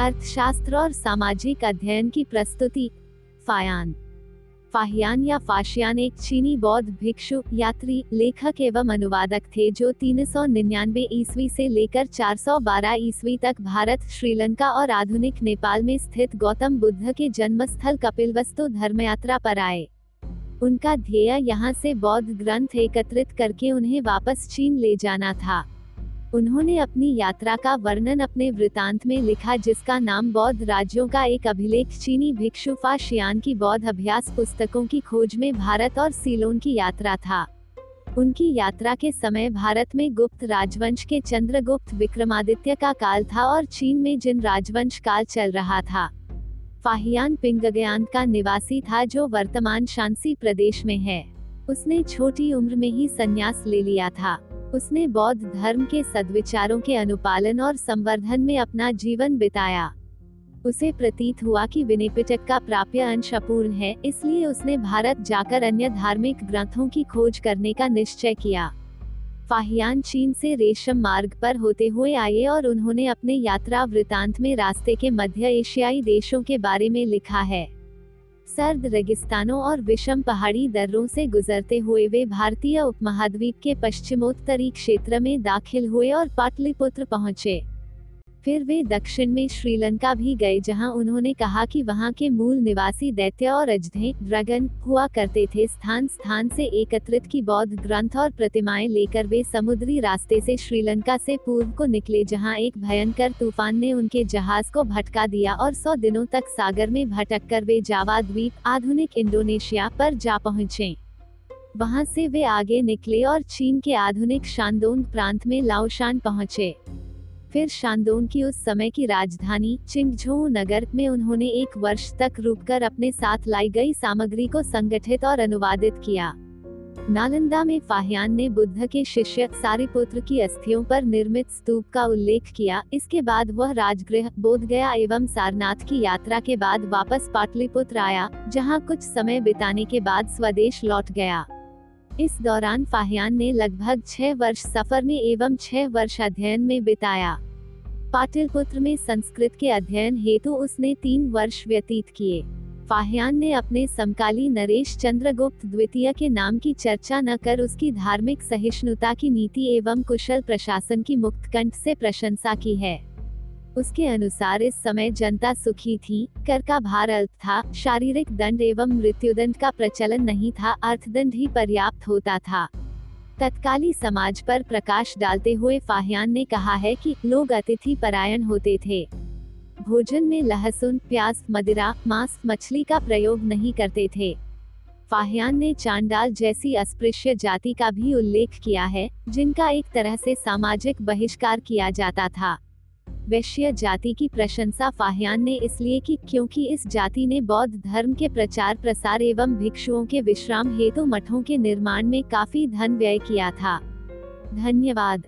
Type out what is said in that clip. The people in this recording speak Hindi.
अर्थशास्त्र और सामाजिक अध्ययन की प्रस्तुति, फायान। फाहियान या फाशियान एक चीनी बौद्ध भिक्षु, यात्री, लेखक एवं अनुवादक थे जो 399 ईस्वी से लेकर 412 ईस्वी तक भारत, श्रीलंका और आधुनिक नेपाल में स्थित गौतम बुद्ध के जन्मस्थल कपिलवस्तु धर्मयात्रा पर आए। उनका ध्येय यहाँ से बौद्ध ग्रंथ एकत्रित करके उन्हें वापस चीन ले जाना था। उन्होंने अपनी यात्रा का वर्णन अपने वृतांत में लिखा जिसका नाम बौद्ध राज्यों का एक अभिलेख चीनी भिक्षु फा शियान की बौद्ध अभ्यास पुस्तकों की खोज में भारत और सीलोन की यात्रा था। उनकी यात्रा के समय भारत में गुप्त राजवंश के चंद्रगुप्त विक्रमादित्य का काल था और चीन में जिन राजवंश काल चल रहा था, फाहियान पिंगगयान का निवासी था जो वर्तमान शांसी प्रदेश में है। उसने छोटी उम्र में ही संन्यास ले लिया था। उसने बौद्ध धर्म के सदविचारों के अनुपालन और संवर्धन में अपना जीवन बिताया। उसे प्रतीत हुआ कि विनिपिटक का प्राप्य अंश अपूर्ण है, इसलिए उसने भारत जाकर अन्य धार्मिक ग्रंथों की खोज करने का निश्चय किया। फाहियान चीन से रेशम मार्ग पर होते हुए आए और उन्होंने अपने यात्रा वृतांत में रास्ते के मध्य एशियाई देशों के बारे में लिखा है। सर्द रेगिस्तानों और विषम पहाड़ी दर्रों से गुजरते हुए वे भारतीय उपमहाद्वीप के पश्चिमोत्तरी क्षेत्र में दाखिल हुए और पाटलिपुत्र पहुँचे। फिर वे दक्षिण में श्रीलंका भी गए जहाँ उन्होंने कहा कि वहाँ के मूल निवासी दैत्य और अजधे ड्रैगन हुआ करते थे। स्थान स्थान से एकत्रित की बौद्ध ग्रंथ और प्रतिमाएँ लेकर वे समुद्री रास्ते से श्रीलंका से पूर्व को निकले जहाँ एक भयंकर तूफ़ान ने उनके जहाज़ को भटका दिया और सौ दिनों तक सागर में भटक कर वे जावा द्वीप, आधुनिक इंडोनेशिया पर जा पहुँचे। वहाँ से वे आगे निकले और चीन के आधुनिक शांदोंग प्रांत में लाओशान पहुँचे। फिर शांदोंग की उस समय की राजधानी चिंगझोऊ नगर में उन्होंने एक वर्ष तक रुककर अपने साथ लाई गई सामग्री को संगठित और अनुवादित किया। नालंदा में फाहियान ने बुद्ध के शिष्य सारिपुत्र की अस्थियों पर निर्मित स्तूप का उल्लेख किया। इसके बाद वह राजगृह बोध गया एवं सारनाथ की यात्रा के बाद वापस पाटलिपुत्र आया, जहाँ कुछ समय बिताने के बाद स्वदेश लौट गया। इस दौरान फाहियान ने लगभग छह वर्ष सफ़र में एवं छह वर्ष अध्ययन में बिताया। पाटिलपुत्र में संस्कृत के अध्ययन हेतु उसने तीन वर्ष व्यतीत किए। फाहियान ने अपने समकाली नरेश चंद्रगुप्त द्वितीय के नाम की चर्चा न कर उसकी धार्मिक सहिष्णुता की नीति एवं कुशल प्रशासन की मुक्त कंठ से प्रशंसा की है। उसके अनुसार इस समय जनता सुखी थी, कर का भार अल्प था, शारीरिक दंड एवं मृत्युदंड का प्रचलन नहीं था, अर्थदंड ही पर्याप्त होता था। तत्काली समाज पर प्रकाश डालते हुए फाहियान ने कहा है कि लोग अतिथि परायण होते थे। भोजन में लहसुन, प्याज, मदिरा, मांस, मछली का प्रयोग नहीं करते थे। फाहियान ने चांडाल जैसी अस्पृश्य जाति का भी उल्लेख किया है, जिनका एक तरह से सामाजिक बहिष्कार किया जाता था। वैश्य जाति की प्रशंसा फाहयान ने इसलिए की क्योंकि इस जाति ने बौद्ध धर्म के प्रचार प्रसार एवं भिक्षुओं के विश्राम हेतु मठों के निर्माण में काफ़ी धन व्यय किया था। धन्यवाद।